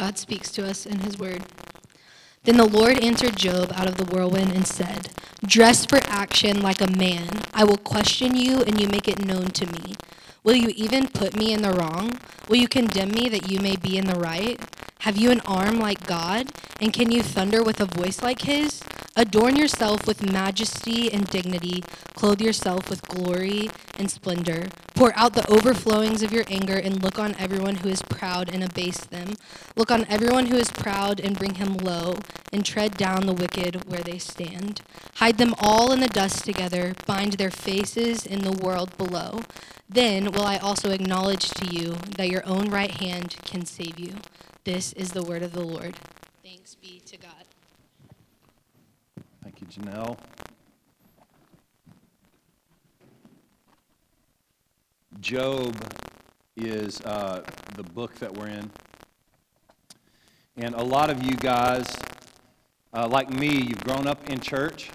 God speaks to us in his word. Then the Lord answered Job out of the whirlwind and said, Dress for action like a man. I will question you, and you make it known to me. Will you even put me in the wrong? Will you condemn me that you may be in the right? Have you an arm like God? And can you thunder with a voice like his? Adorn yourself with majesty and dignity. Clothe yourself with glory and splendor. Pour out the overflowings of your anger and look on everyone who is proud and abase them. Look on everyone who is proud and bring him low, and tread down the wicked where they stand. Hide them all in the dust together, bind their faces in the world below. Then will I also acknowledge to you that your own right hand can save you. This is the word of the Lord. Thanks be to God. Thank you, Janelle. Job is uh, the book that we're in. And a lot of you guys, uh, like me, you've grown up in church,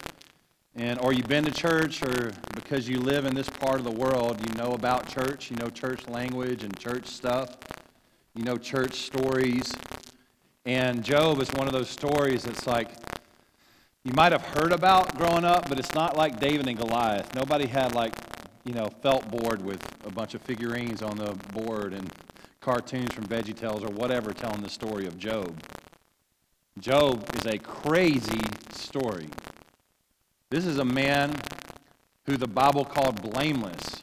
and or you've been to church, or because you live in this part of the world, you know about church, you know church language and church stuff, you know church stories. And Job is one of those stories that's like you might have heard about growing up, but it's not like David and Goliath. Nobody had like, you know, felt board with a bunch of figurines on the board and cartoons from VeggieTales or whatever telling the story of Job. Job is a crazy story. This is a man who the Bible called blameless.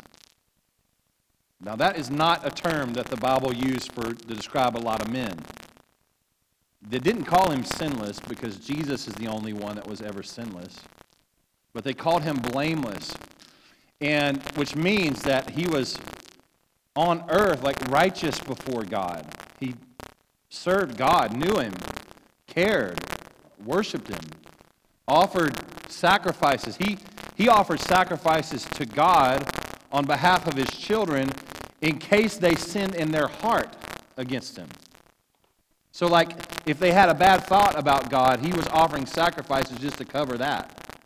Now, that is not a term that the Bible used for, to describe a lot of men. They didn't call him sinless because Jesus is the only one that was ever sinless, but they called him blameless, and which means that he was on earth like righteous before God. He served God, knew him, cared, worshiped him, offered sacrifices. He, he offered sacrifices to God on behalf of his children in case they sinned in their heart against him. So, like, if they had a bad thought about God, he was offering sacrifices just to cover that.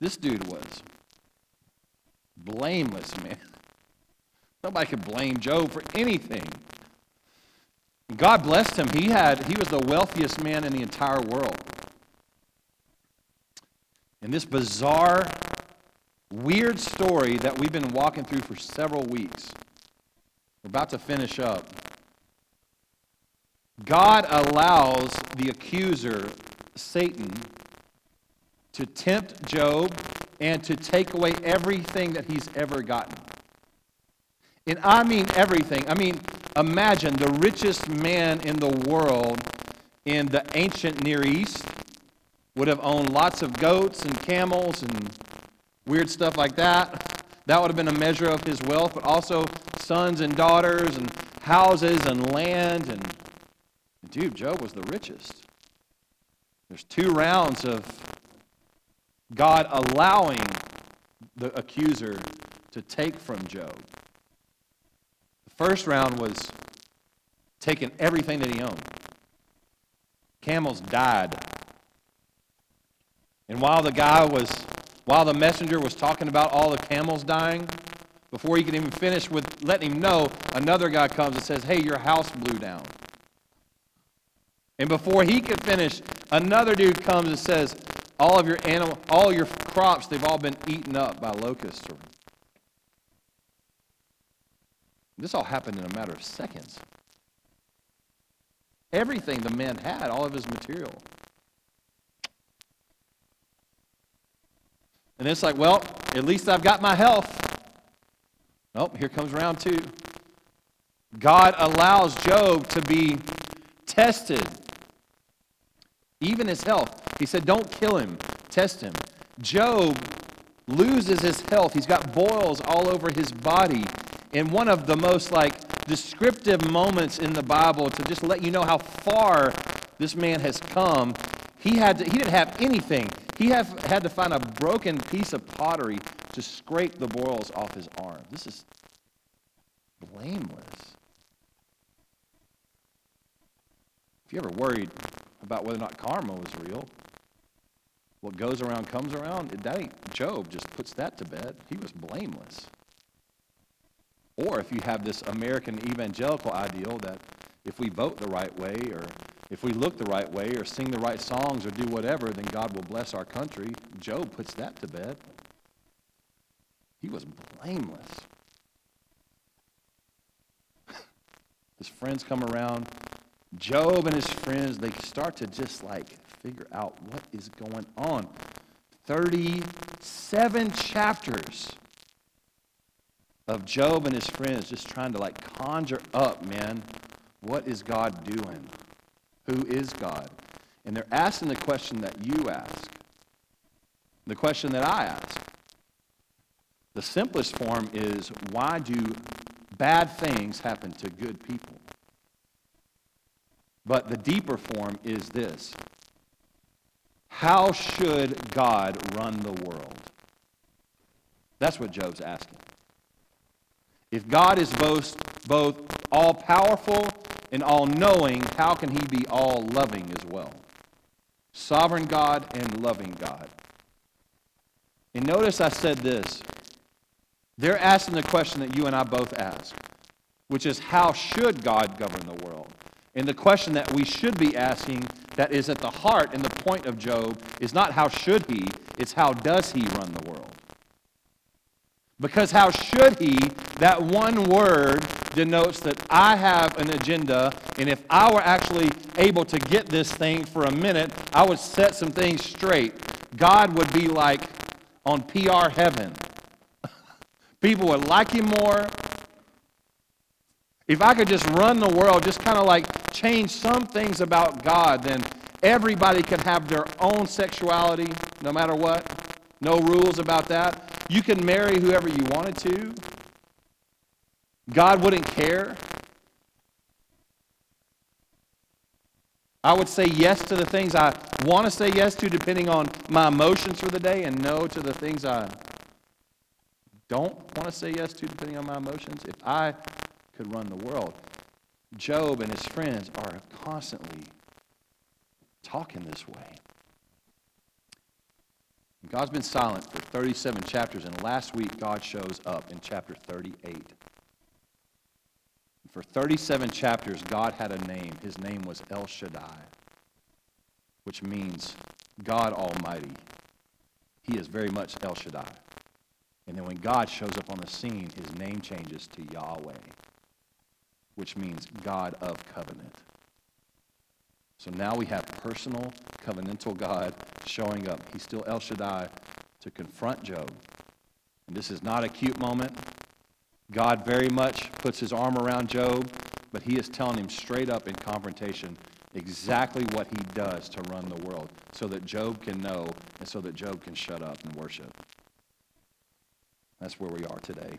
This dude was blameless, man. Nobody could blame Job for anything. God blessed him. He had he was the wealthiest man in the entire world. And this bizarre, weird story that we've been walking through for several weeks, we're about to finish up. God allows the accuser, Satan, to tempt Job and to take away everything that he's ever gotten. And I mean everything. I mean, imagine the richest man in the world in the ancient Near East would have owned lots of goats and camels and weird stuff like that. That would have been a measure of his wealth, but also sons and daughters and houses and land and Dude, Job was the richest. There's two rounds of God allowing the accuser to take from Job. The first round was taking everything that he owned. Camels died. And while the guy was, while the messenger was talking about all the camels dying, before he could even finish with letting him know, another guy comes and says, Hey, your house blew down. And before he could finish, another dude comes and says, all of your animal, all your crops, they've all been eaten up by locusts. This all happened in a matter of seconds. Everything the man had, all of his material. And it's like, well, at least I've got my health. Oh, here comes round two. God allows Job to be tested even his health. He said, Don't kill him, test him. Job loses his health. He's got boils all over his body. In one of the most like descriptive moments in the Bible to just let you know how far this man has come, he had to, he didn't have anything. He have, had to find a broken piece of pottery to scrape the boils off his arm. This is blameless. If you ever worried about whether or not karma was real. What goes around comes around. That ain't Job just puts that to bed. He was blameless. Or if you have this American evangelical ideal that if we vote the right way or if we look the right way or sing the right songs or do whatever, then God will bless our country. Job puts that to bed. He was blameless. his friends come around. Job and his friends, they start to just like figure out what is going on. 37 chapters of Job and his friends just trying to like conjure up, man, what is God doing? Who is God? And they're asking the question that you ask, the question that I ask. The simplest form is why do bad things happen to good people? But the deeper form is this How should God run the world? That's what Job's asking. If God is both, both all powerful and all knowing, how can he be all loving as well? Sovereign God and loving God. And notice I said this. They're asking the question that you and I both ask, which is how should God govern the world? And the question that we should be asking that is at the heart and the point of Job is not how should he, it's how does he run the world? Because how should he, that one word denotes that I have an agenda, and if I were actually able to get this thing for a minute, I would set some things straight. God would be like on PR heaven. People would like him more. If I could just run the world, just kind of like change some things about God, then everybody could have their own sexuality, no matter what. No rules about that. You can marry whoever you wanted to. God wouldn't care. I would say yes to the things I want to say yes to, depending on my emotions for the day, and no to the things I don't want to say yes to, depending on my emotions. If I could run the world, Job and his friends are constantly talking this way. God's been silent for 37 chapters, and last week God shows up in chapter 38. For 37 chapters, God had a name. His name was El Shaddai, which means God Almighty. He is very much El Shaddai. And then when God shows up on the scene, his name changes to Yahweh, which means God of covenant. So now we have personal, covenantal God showing up. He's still El Shaddai to confront Job. And this is not a cute moment. God very much puts his arm around Job, but he is telling him straight up in confrontation exactly what he does to run the world so that Job can know and so that Job can shut up and worship. That's where we are today.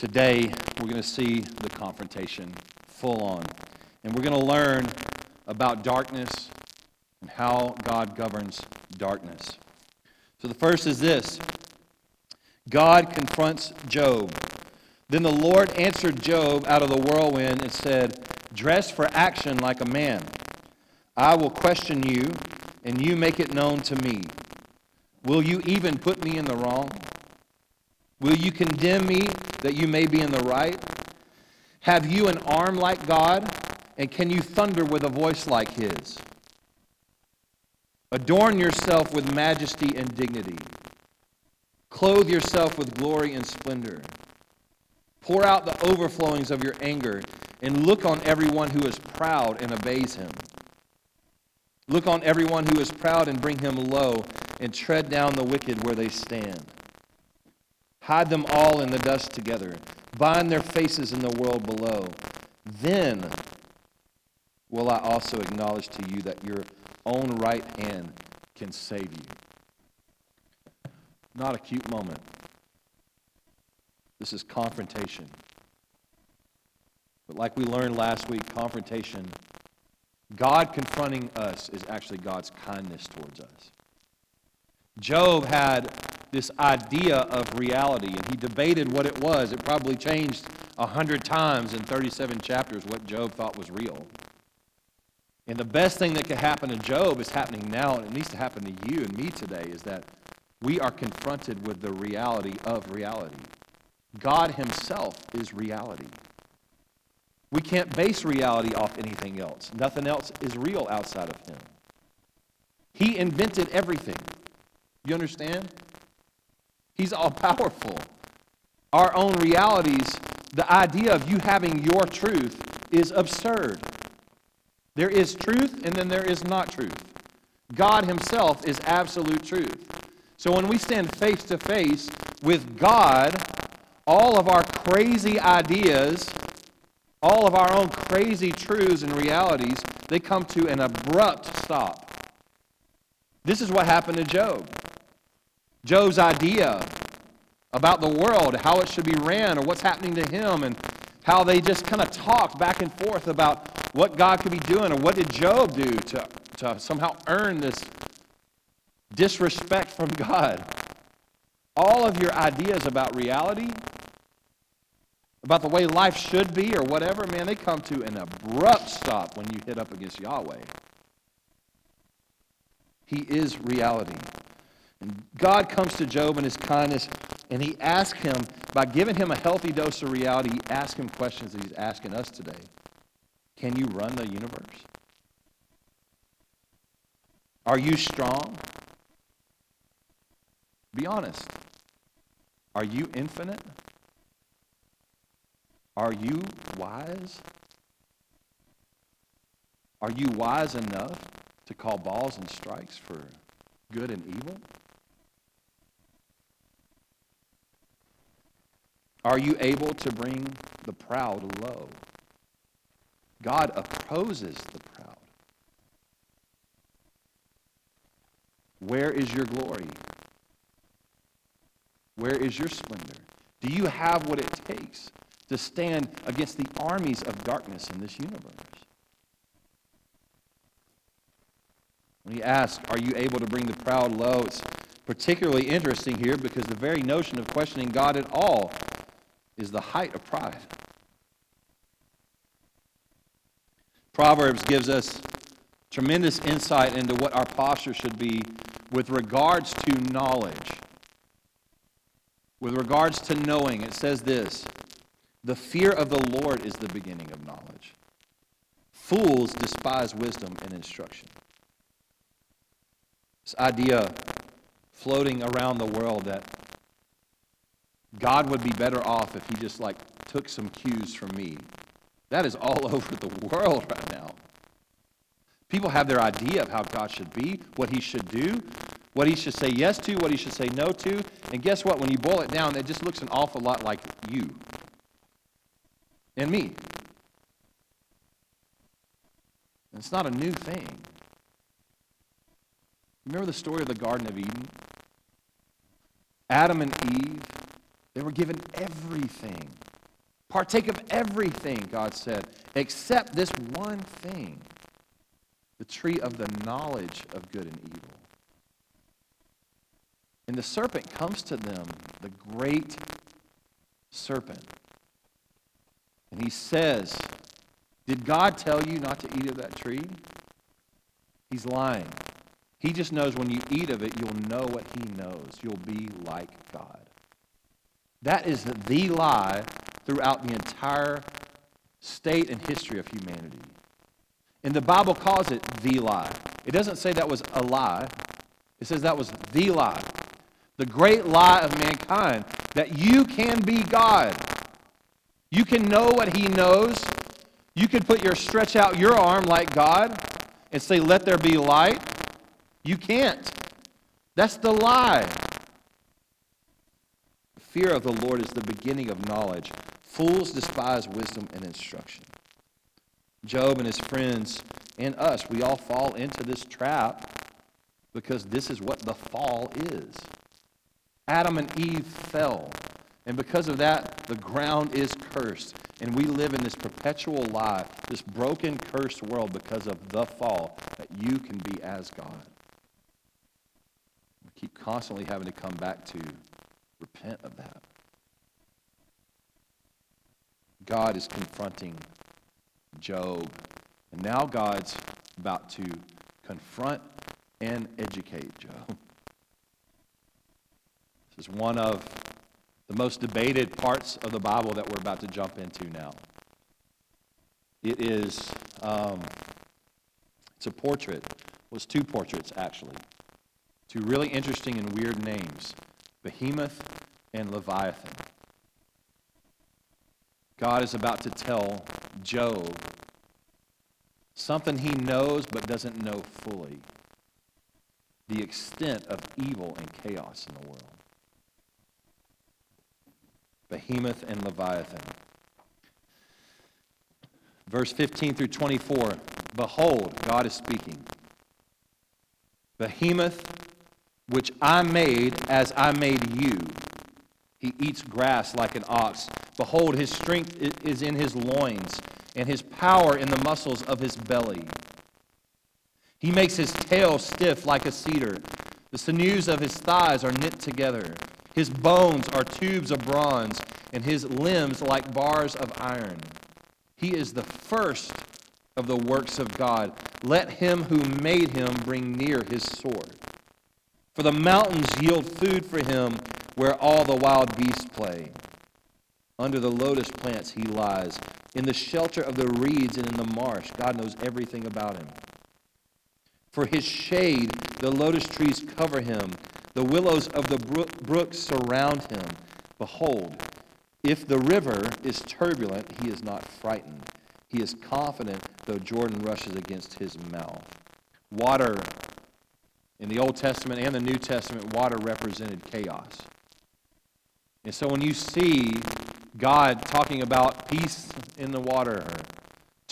Today, we're going to see the confrontation full on. And we're going to learn about darkness and how God governs darkness. So the first is this God confronts Job. Then the Lord answered Job out of the whirlwind and said, Dress for action like a man. I will question you, and you make it known to me. Will you even put me in the wrong? Will you condemn me that you may be in the right? Have you an arm like God? And can you thunder with a voice like his? Adorn yourself with majesty and dignity. Clothe yourself with glory and splendor. Pour out the overflowings of your anger and look on everyone who is proud and obeys him. Look on everyone who is proud and bring him low and tread down the wicked where they stand. Hide them all in the dust together. Bind their faces in the world below. Then will I also acknowledge to you that your own right hand can save you. Not a cute moment. This is confrontation. But like we learned last week, confrontation, God confronting us is actually God's kindness towards us. Job had this idea of reality, and he debated what it was. It probably changed a hundred times in 37 chapters what Job thought was real. And the best thing that could happen to Job is happening now, and it needs to happen to you and me today, is that we are confronted with the reality of reality. God Himself is reality. We can't base reality off anything else. Nothing else is real outside of Him. He invented everything. You understand? He's all powerful. Our own realities, the idea of you having your truth is absurd. There is truth and then there is not truth. God Himself is absolute truth. So when we stand face to face with God, all of our crazy ideas, all of our own crazy truths and realities, they come to an abrupt stop. This is what happened to Job. Job's idea about the world, how it should be ran, or what's happening to him, and how they just kind of talked back and forth about what God could be doing, or what did Job do to, to somehow earn this disrespect from God. All of your ideas about reality, about the way life should be, or whatever, man, they come to an abrupt stop when you hit up against Yahweh. He is reality. And God comes to Job in his kindness, and he asks him, by giving him a healthy dose of reality, he asks him questions that he's asking us today. Can you run the universe? Are you strong? Be honest. Are you infinite? Are you wise? Are you wise enough to call balls and strikes for good and evil? Are you able to bring the proud low? God opposes the proud. Where is your glory? Where is your splendor? Do you have what it takes to stand against the armies of darkness in this universe? When he asks, Are you able to bring the proud low? It's particularly interesting here because the very notion of questioning God at all is the height of pride. Proverbs gives us tremendous insight into what our posture should be with regards to knowledge. With regards to knowing, it says this The fear of the Lord is the beginning of knowledge. Fools despise wisdom and instruction. This idea floating around the world that God would be better off if he just like took some cues from me. That is all over the world right now. People have their idea of how God should be, what he should do, what he should say yes to, what he should say no to. And guess what? When you boil it down, it just looks an awful lot like you and me. And it's not a new thing. Remember the story of the Garden of Eden? Adam and Eve, they were given everything. Partake of everything, God said, except this one thing the tree of the knowledge of good and evil. And the serpent comes to them, the great serpent. And he says, Did God tell you not to eat of that tree? He's lying. He just knows when you eat of it, you'll know what he knows. You'll be like God. That is the lie throughout the entire state and history of humanity. And the Bible calls it the lie. It doesn't say that was a lie, it says that was the lie the great lie of mankind that you can be God. You can know what He knows. You can put your stretch out your arm like God and say, Let there be light. You can't. That's the lie. Fear of the Lord is the beginning of knowledge. Fools despise wisdom and instruction. Job and his friends and us, we all fall into this trap because this is what the fall is. Adam and Eve fell. And because of that, the ground is cursed. And we live in this perpetual lie, this broken, cursed world because of the fall, that you can be as God. We keep constantly having to come back to repent of that. God is confronting Job. And now God's about to confront and educate Job This is one of the most debated parts of the Bible that we're about to jump into now. It is, um, it's a portrait. Well, it's two portraits, actually. Two really interesting and weird names Behemoth and Leviathan. God is about to tell Job something he knows but doesn't know fully the extent of evil and chaos in the world. Behemoth and Leviathan. Verse 15 through 24 Behold, God is speaking. Behemoth, which I made as I made you. He eats grass like an ox. Behold, his strength is in his loins, and his power in the muscles of his belly. He makes his tail stiff like a cedar. The sinews of his thighs are knit together. His bones are tubes of bronze, and his limbs like bars of iron. He is the first of the works of God. Let him who made him bring near his sword. For the mountains yield food for him where all the wild beasts play. Under the lotus plants he lies. In the shelter of the reeds and in the marsh, God knows everything about him. For his shade, the lotus trees cover him. The willows of the brook surround him. Behold, if the river is turbulent, he is not frightened. He is confident, though Jordan rushes against his mouth. Water, in the Old Testament and the New Testament, water represented chaos. And so when you see God talking about peace in the water,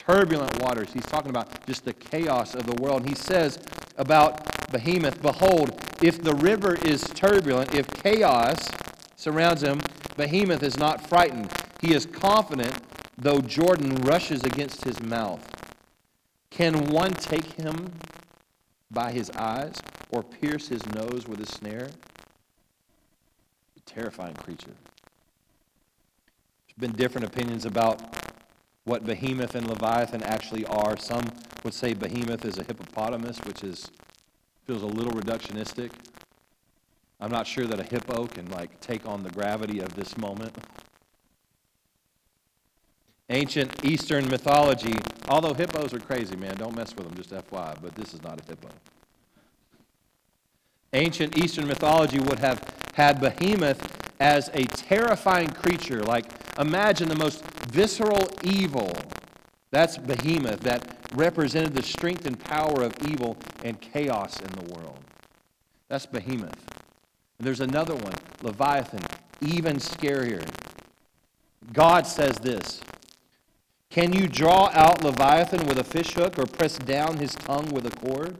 turbulent waters. He's talking about just the chaos of the world. And he says about Behemoth, Behold, if the river is turbulent, if chaos surrounds him, Behemoth is not frightened. He is confident, though Jordan rushes against his mouth. Can one take him by his eyes or pierce his nose with a snare? Terrifying creature. There's been different opinions about what behemoth and leviathan actually are. Some would say behemoth is a hippopotamus, which is feels a little reductionistic. I'm not sure that a hippo can like take on the gravity of this moment. Ancient Eastern mythology, although hippos are crazy, man, don't mess with them, just FYI, but this is not a hippo. Ancient Eastern mythology would have had behemoth as a terrifying creature, like imagine the most visceral evil. That's behemoth, that represented the strength and power of evil and chaos in the world. That's behemoth. And there's another one, Leviathan, even scarier. God says this Can you draw out Leviathan with a fishhook or press down his tongue with a cord?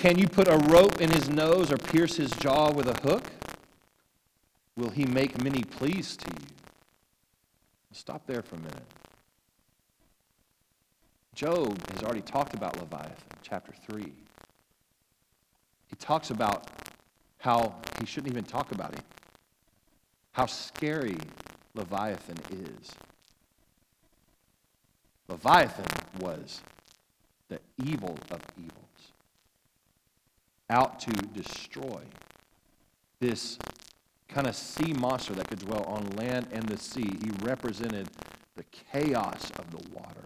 Can you put a rope in his nose or pierce his jaw with a hook? Will he make many pleas to you? Stop there for a minute. Job has already talked about Leviathan, chapter 3. He talks about how he shouldn't even talk about him, how scary Leviathan is. Leviathan was the evil of evils, out to destroy this kind of sea monster that could dwell on land and the sea. He represented the chaos of the water.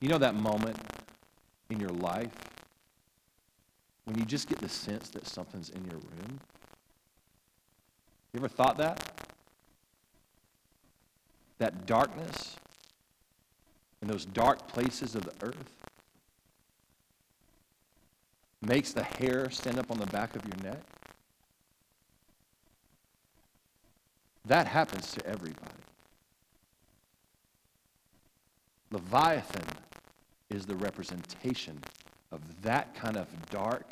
You know that moment in your life when you just get the sense that something's in your room? You ever thought that? That darkness in those dark places of the earth? makes the hair stand up on the back of your neck? That happens to everybody. Leviathan is the representation of that kind of dark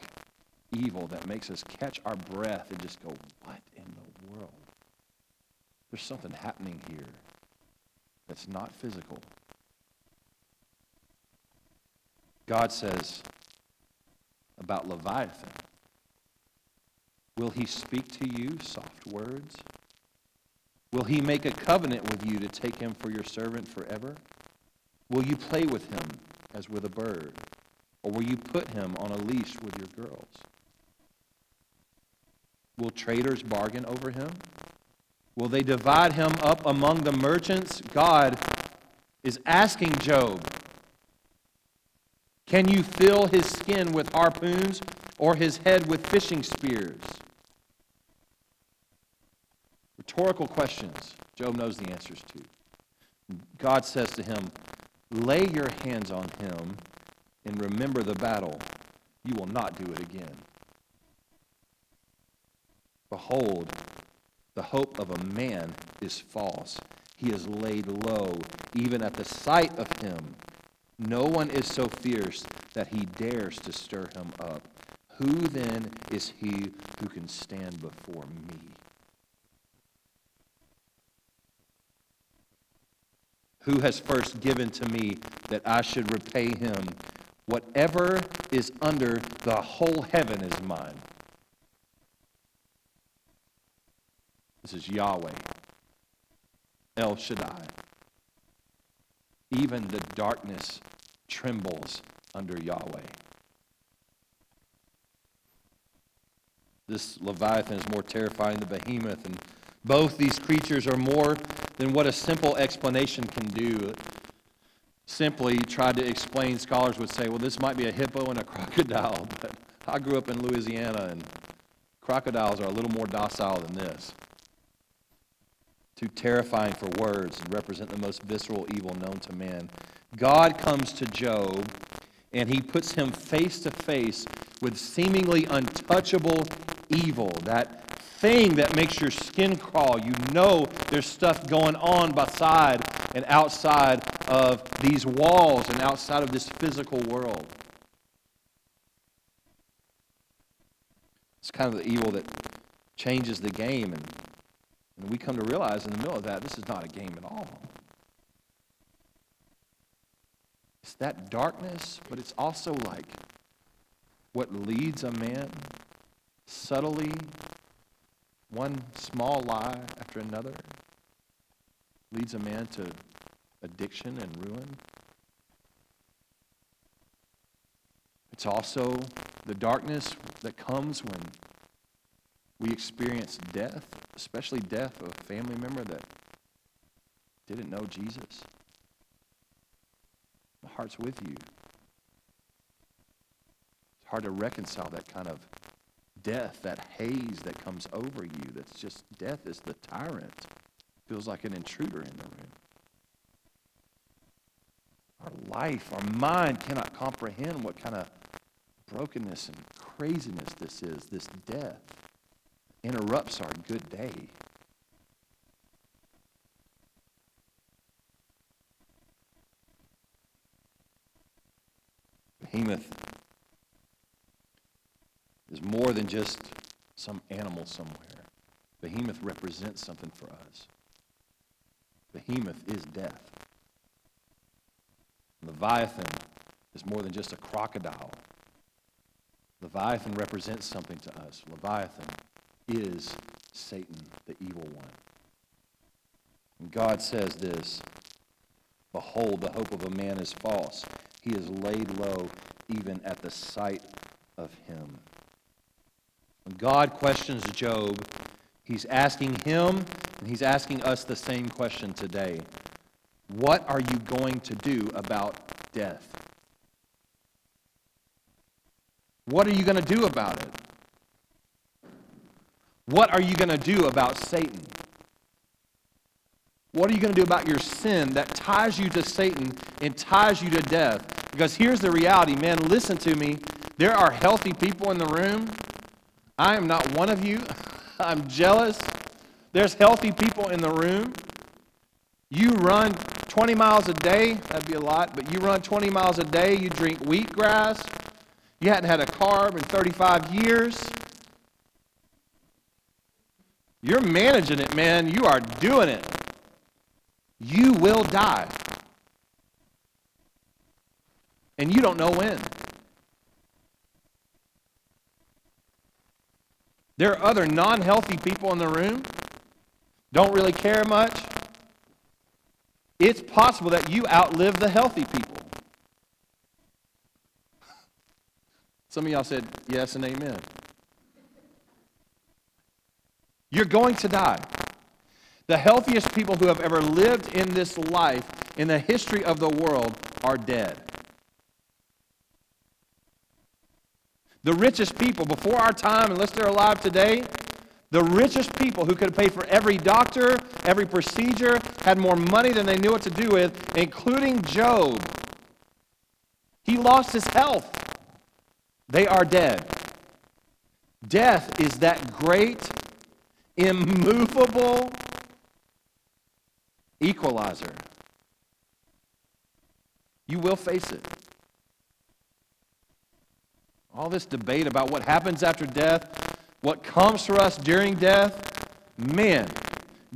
evil that makes us catch our breath and just go, What in the world? There's something happening here that's not physical. God says, about Leviathan. Will he speak to you soft words? Will he make a covenant with you to take him for your servant forever? Will you play with him as with a bird? Or will you put him on a leash with your girls? Will traders bargain over him? Will they divide him up among the merchants? God is asking Job, Can you fill his skin with harpoons or his head with fishing spears? Rhetorical questions. Job knows the answers to. God says to him, Lay your hands on him and remember the battle. You will not do it again. Behold, the hope of a man is false. He is laid low, even at the sight of him. No one is so fierce that he dares to stir him up. Who then is he who can stand before me? Who has first given to me that I should repay him? Whatever is under the whole heaven is mine. This is Yahweh, El Shaddai. Even the darkness trembles under Yahweh. This Leviathan is more terrifying than Behemoth, and both these creatures are more than what a simple explanation can do. Simply tried to explain, scholars would say, well, this might be a hippo and a crocodile, but I grew up in Louisiana, and crocodiles are a little more docile than this. Too terrifying for words and represent the most visceral evil known to man. God comes to Job and he puts him face to face with seemingly untouchable evil, that thing that makes your skin crawl. You know there's stuff going on beside and outside of these walls and outside of this physical world. It's kind of the evil that changes the game, and, and we come to realize in the middle of that, this is not a game at all. It's that darkness, but it's also like what leads a man subtly one small lie after another leads a man to addiction and ruin. It's also the darkness that comes when we experience death, especially death of a family member that didn't know Jesus. My heart's with you. It's hard to reconcile that kind of death, that haze that comes over you. That's just death is the tyrant. Feels like an intruder in the room. Our life, our mind cannot comprehend what kind of brokenness and craziness this is. This death interrupts our good day. Behemoth is more than just some animal somewhere. Behemoth represents something for us. Behemoth is death. Leviathan is more than just a crocodile. Leviathan represents something to us. Leviathan is Satan, the evil one. And God says this Behold, the hope of a man is false. He is laid low even at the sight of him. When God questions Job, he's asking him and he's asking us the same question today. What are you going to do about death? What are you going to do about it? What are you going to do about Satan? What are you going to do about your sin that ties you to Satan and ties you to death? Because here's the reality, man, listen to me. There are healthy people in the room I am not one of you. I'm jealous. There's healthy people in the room. You run 20 miles a day, that'd be a lot, but you run 20 miles a day, you drink wheatgrass, you hadn't had a carb in 35 years. You're managing it, man. You are doing it. You will die. And you don't know when. There are other non healthy people in the room, don't really care much. It's possible that you outlive the healthy people. Some of y'all said yes and amen. You're going to die. The healthiest people who have ever lived in this life, in the history of the world, are dead. The richest people before our time, unless they're alive today, the richest people who could paid for every doctor, every procedure, had more money than they knew what to do with, including Job. He lost his health. They are dead. Death is that great, immovable equalizer. You will face it. All this debate about what happens after death, what comes for us during death, man,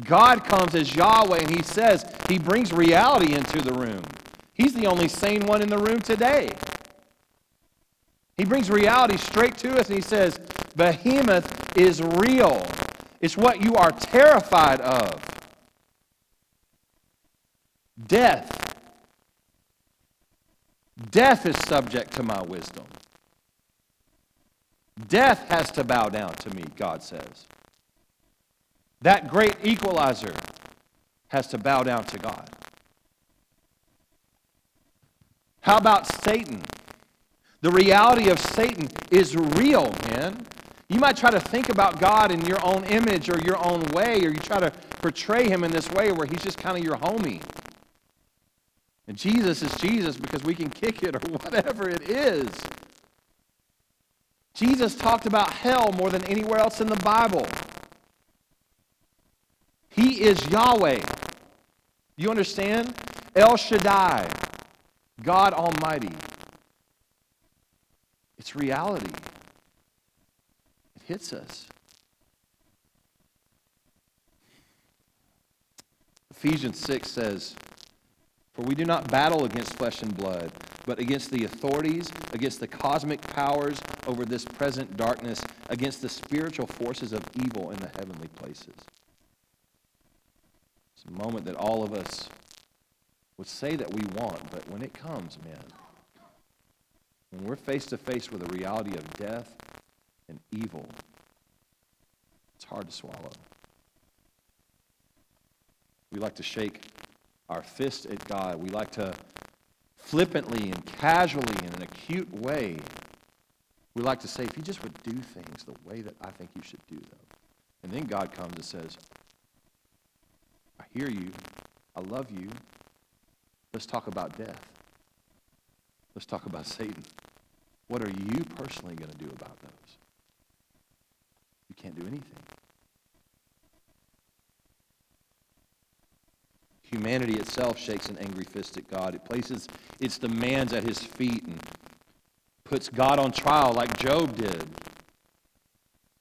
God comes as Yahweh and He says, He brings reality into the room. He's the only sane one in the room today. He brings reality straight to us and He says, Behemoth is real. It's what you are terrified of. Death. Death is subject to my wisdom. Death has to bow down to me, God says. That great equalizer has to bow down to God. How about Satan? The reality of Satan is real, man. You might try to think about God in your own image or your own way, or you try to portray him in this way where he's just kind of your homie. And Jesus is Jesus because we can kick it or whatever it is. Jesus talked about hell more than anywhere else in the Bible. He is Yahweh. You understand? El Shaddai, God Almighty. It's reality. It hits us. Ephesians 6 says, For we do not battle against flesh and blood but against the authorities, against the cosmic powers over this present darkness, against the spiritual forces of evil in the heavenly places. It's a moment that all of us would say that we want, but when it comes, man, when we're face to face with the reality of death and evil, it's hard to swallow. We like to shake our fist at God. We like to flippantly and casually in an acute way, we like to say, if you just would do things the way that I think you should do them. And then God comes and says, I hear you. I love you. Let's talk about death. Let's talk about Satan. What are you personally going to do about those? Can't do anything. Humanity itself shakes an angry fist at God. It places its demands at his feet and puts God on trial like Job did.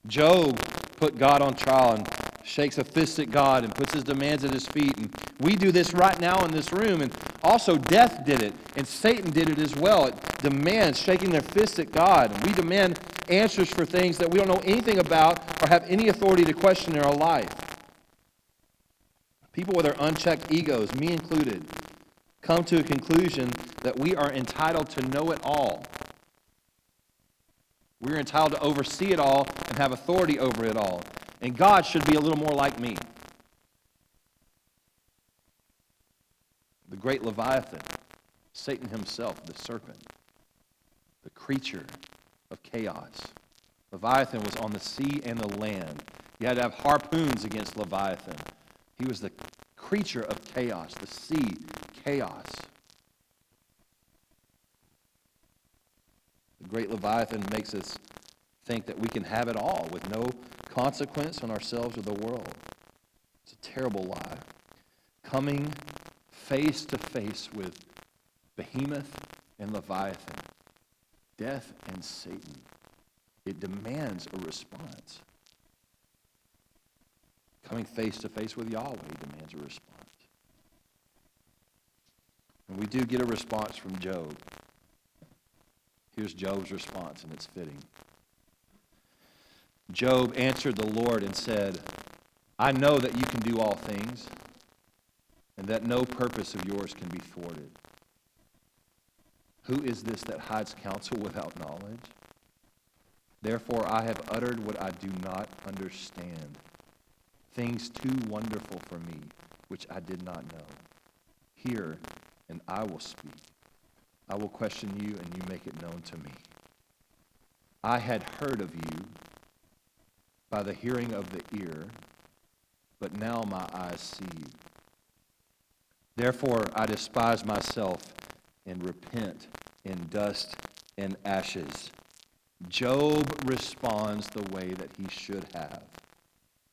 Job put God on trial and shakes a fist at God and puts his demands at his feet. And we do this right now in this room. And also, death did it, and Satan did it as well. It demands shaking their fists at God. And we demand answers for things that we don't know anything about or have any authority to question in our life. People with their unchecked egos, me included, come to a conclusion that we are entitled to know it all. We're entitled to oversee it all and have authority over it all. And God should be a little more like me. The great Leviathan, Satan himself, the serpent, the creature of chaos. Leviathan was on the sea and the land. You had to have harpoons against Leviathan. He was the creature of chaos, the sea, chaos. The great Leviathan makes us think that we can have it all with no consequence on ourselves or the world. It's a terrible lie. Coming face to face with Behemoth and Leviathan, death and Satan, it demands a response. Coming face to face with Yahweh demands a response. And we do get a response from Job. Here's Job's response, and it's fitting. Job answered the Lord and said, I know that you can do all things, and that no purpose of yours can be thwarted. Who is this that hides counsel without knowledge? Therefore, I have uttered what I do not understand things too wonderful for me, which I did not know. Hear, and I will speak. I will question you, and you make it known to me. I had heard of you by the hearing of the ear, but now my eyes see you. Therefore, I despise myself and repent in dust and ashes. Job responds the way that he should have,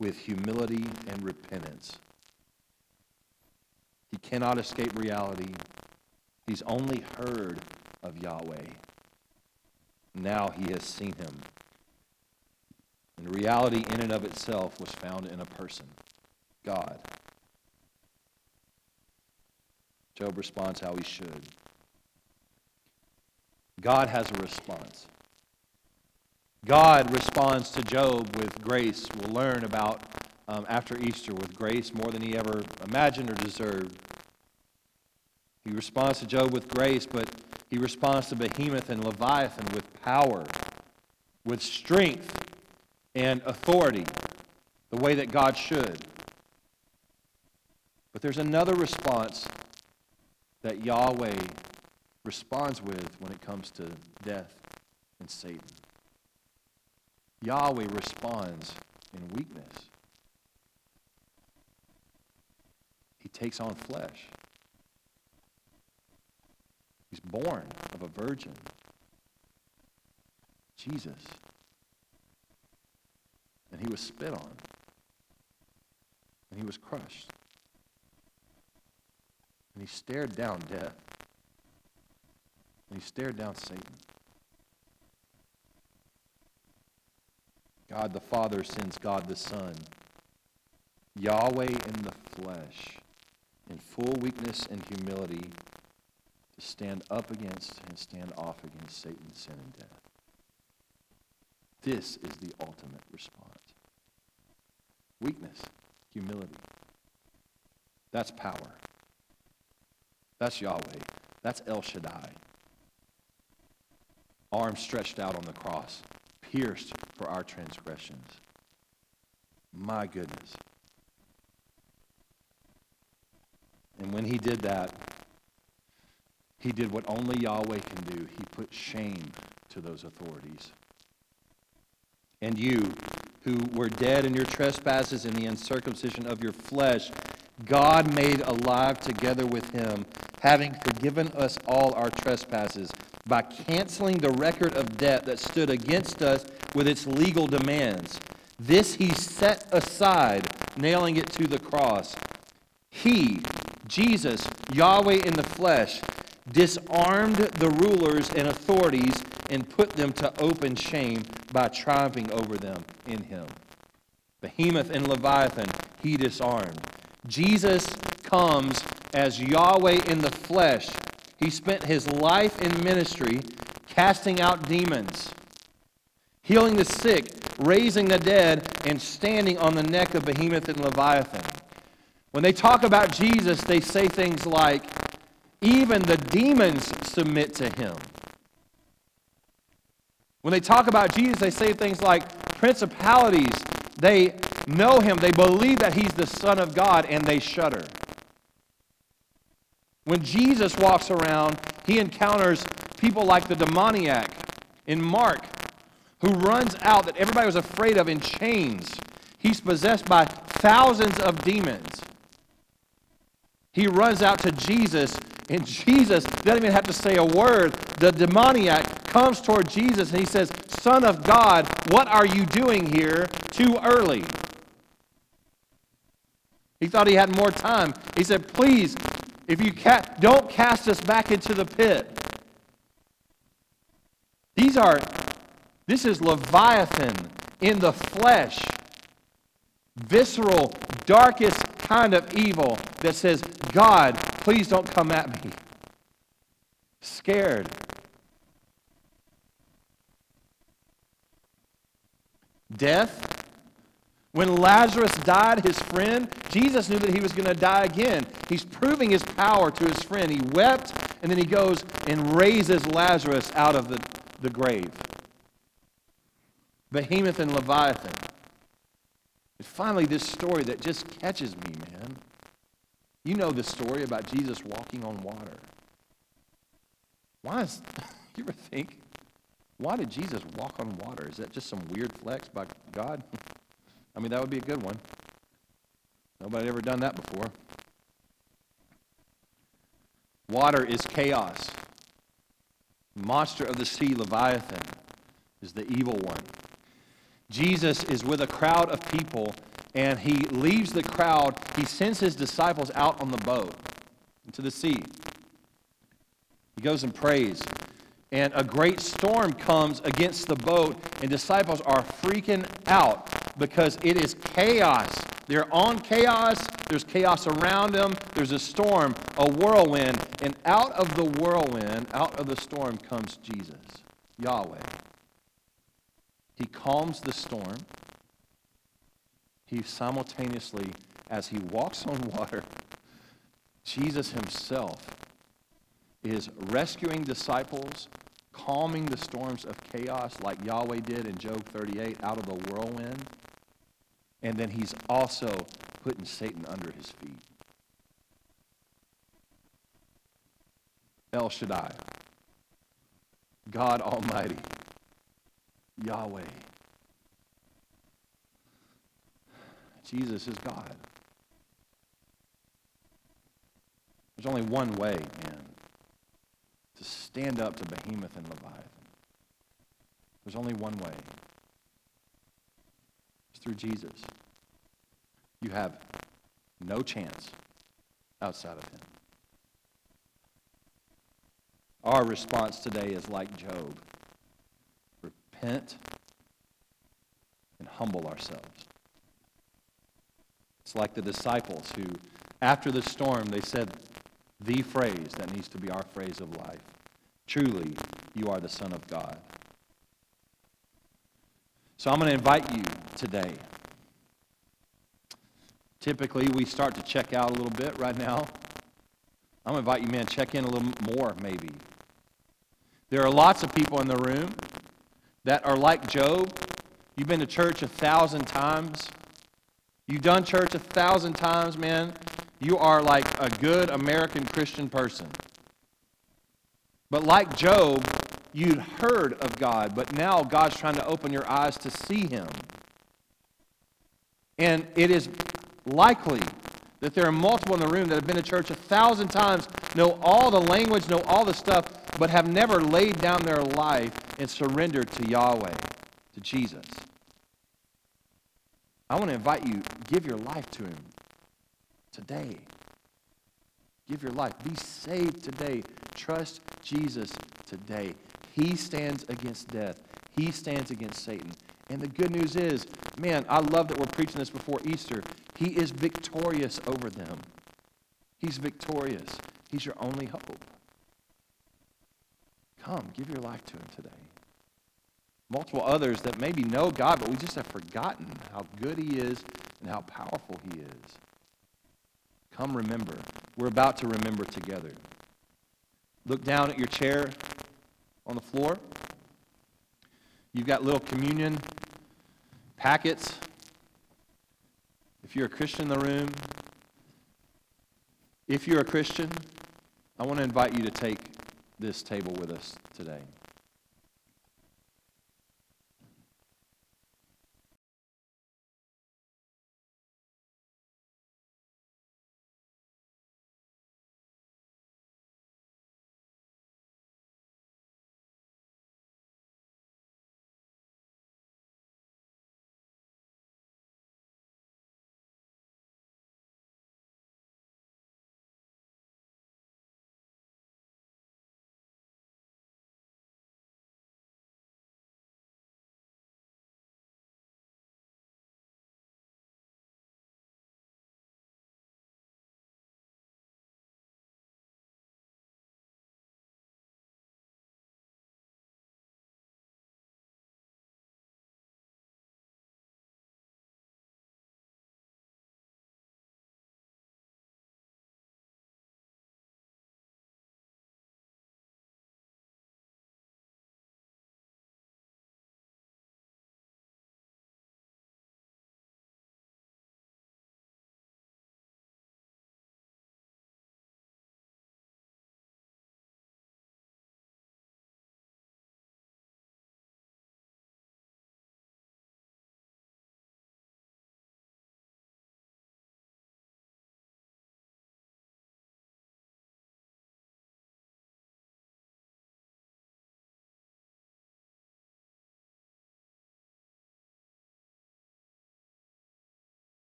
with humility and repentance. He cannot escape reality. He's only heard of Yahweh. Now he has seen him. And reality, in and of itself, was found in a person God. Job responds how he should. God has a response. God responds to Job with grace. We'll learn about um, after Easter with grace more than he ever imagined or deserved. He responds to Job with grace, but he responds to Behemoth and Leviathan with power, with strength and authority, the way that God should. But there's another response that Yahweh responds with when it comes to death and Satan. Yahweh responds in weakness. He takes on flesh. He's born of a virgin. Jesus. And he was spit on. And he was crushed. And he stared down death. And he stared down Satan. God the Father sends God the Son, Yahweh in the flesh, in full weakness and humility, to stand up against and stand off against Satan's sin and death. This is the ultimate response weakness, humility. That's power. That's Yahweh. That's El Shaddai. Arms stretched out on the cross, pierced for our transgressions. My goodness. And when he did that, he did what only Yahweh can do. He put shame to those authorities. And you, who were dead in your trespasses and the uncircumcision of your flesh, God made alive together with him, having forgiven us all our trespasses by canceling the record of debt that stood against us with its legal demands. This he set aside, nailing it to the cross. He, Jesus, Yahweh in the flesh, disarmed the rulers and authorities and put them to open shame by triumphing over them in him. Behemoth and Leviathan he disarmed. Jesus comes as Yahweh in the flesh. He spent his life in ministry casting out demons, healing the sick, raising the dead, and standing on the neck of Behemoth and Leviathan. When they talk about Jesus, they say things like, even the demons submit to him. When they talk about Jesus, they say things like principalities, they know him, they believe that he's the Son of God, and they shudder. When Jesus walks around, he encounters people like the demoniac in Mark, who runs out that everybody was afraid of in chains. He's possessed by thousands of demons. He runs out to Jesus and Jesus doesn't even have to say a word. The demoniac comes toward Jesus and he says, Son of God, what are you doing here too early? He thought he had more time. He said, Please, if you ca- don't cast us back into the pit. These are, this is Leviathan in the flesh, visceral, darkest kind of evil that says, God, please don't come at me. Scared. Death. When Lazarus died, his friend, Jesus knew that he was going to die again. He's proving his power to his friend. He wept, and then he goes and raises Lazarus out of the, the grave. Behemoth and Leviathan. Finally, this story that just catches me, man. You know the story about Jesus walking on water. Why is, you ever think, why did Jesus walk on water? Is that just some weird flex by God? I mean, that would be a good one. Nobody ever done that before. Water is chaos. Monster of the sea, Leviathan, is the evil one. Jesus is with a crowd of people, and he leaves the crowd. He sends his disciples out on the boat into the sea. He goes and prays. And a great storm comes against the boat, and disciples are freaking out because it is chaos. They're on chaos. There's chaos around them. There's a storm, a whirlwind. And out of the whirlwind, out of the storm comes Jesus, Yahweh. He calms the storm. He simultaneously, as he walks on water, Jesus himself is rescuing disciples, calming the storms of chaos like Yahweh did in Job 38 out of the whirlwind. And then he's also putting Satan under his feet. El Shaddai, God Almighty, Yahweh. Jesus is God. There's only one way, man, to stand up to Behemoth and Leviathan. There's only one way. It's through Jesus. You have no chance outside of him. Our response today is like Job repent and humble ourselves. It's like the disciples who, after the storm, they said the phrase that needs to be our phrase of life Truly, you are the Son of God. So I'm going to invite you today. Typically, we start to check out a little bit right now. I'm going to invite you, man, check in a little more, maybe. There are lots of people in the room that are like Job. You've been to church a thousand times. You've done church a thousand times, man. You are like a good American Christian person. But like Job, you'd heard of God, but now God's trying to open your eyes to see Him. And it is likely that there are multiple in the room that have been to church a thousand times, know all the language, know all the stuff, but have never laid down their life and surrender to Yahweh, to Jesus. I want to invite you, give your life to Him today. Give your life. Be saved today. Trust Jesus today. He stands against death, He stands against Satan. And the good news is, man, I love that we're preaching this before Easter. He is victorious over them. He's victorious. He's your only hope. Come, give your life to Him today. Multiple others that maybe know God, but we just have forgotten how good He is and how powerful He is. Come remember. We're about to remember together. Look down at your chair on the floor. You've got little communion packets. If you're a Christian in the room, if you're a Christian, I want to invite you to take this table with us today.